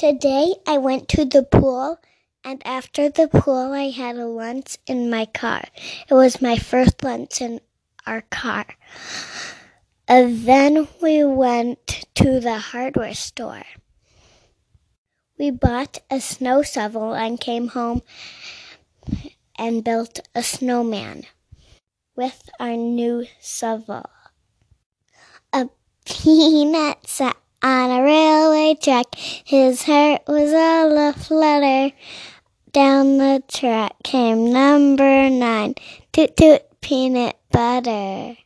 Today I went to the pool, and after the pool, I had a lunch in my car. It was my first lunch in our car. And then we went to the hardware store. We bought a snow shovel and came home and built a snowman with our new shovel. A peanut on a track. His heart was all a flutter. Down the track came number nine. Toot toot peanut butter.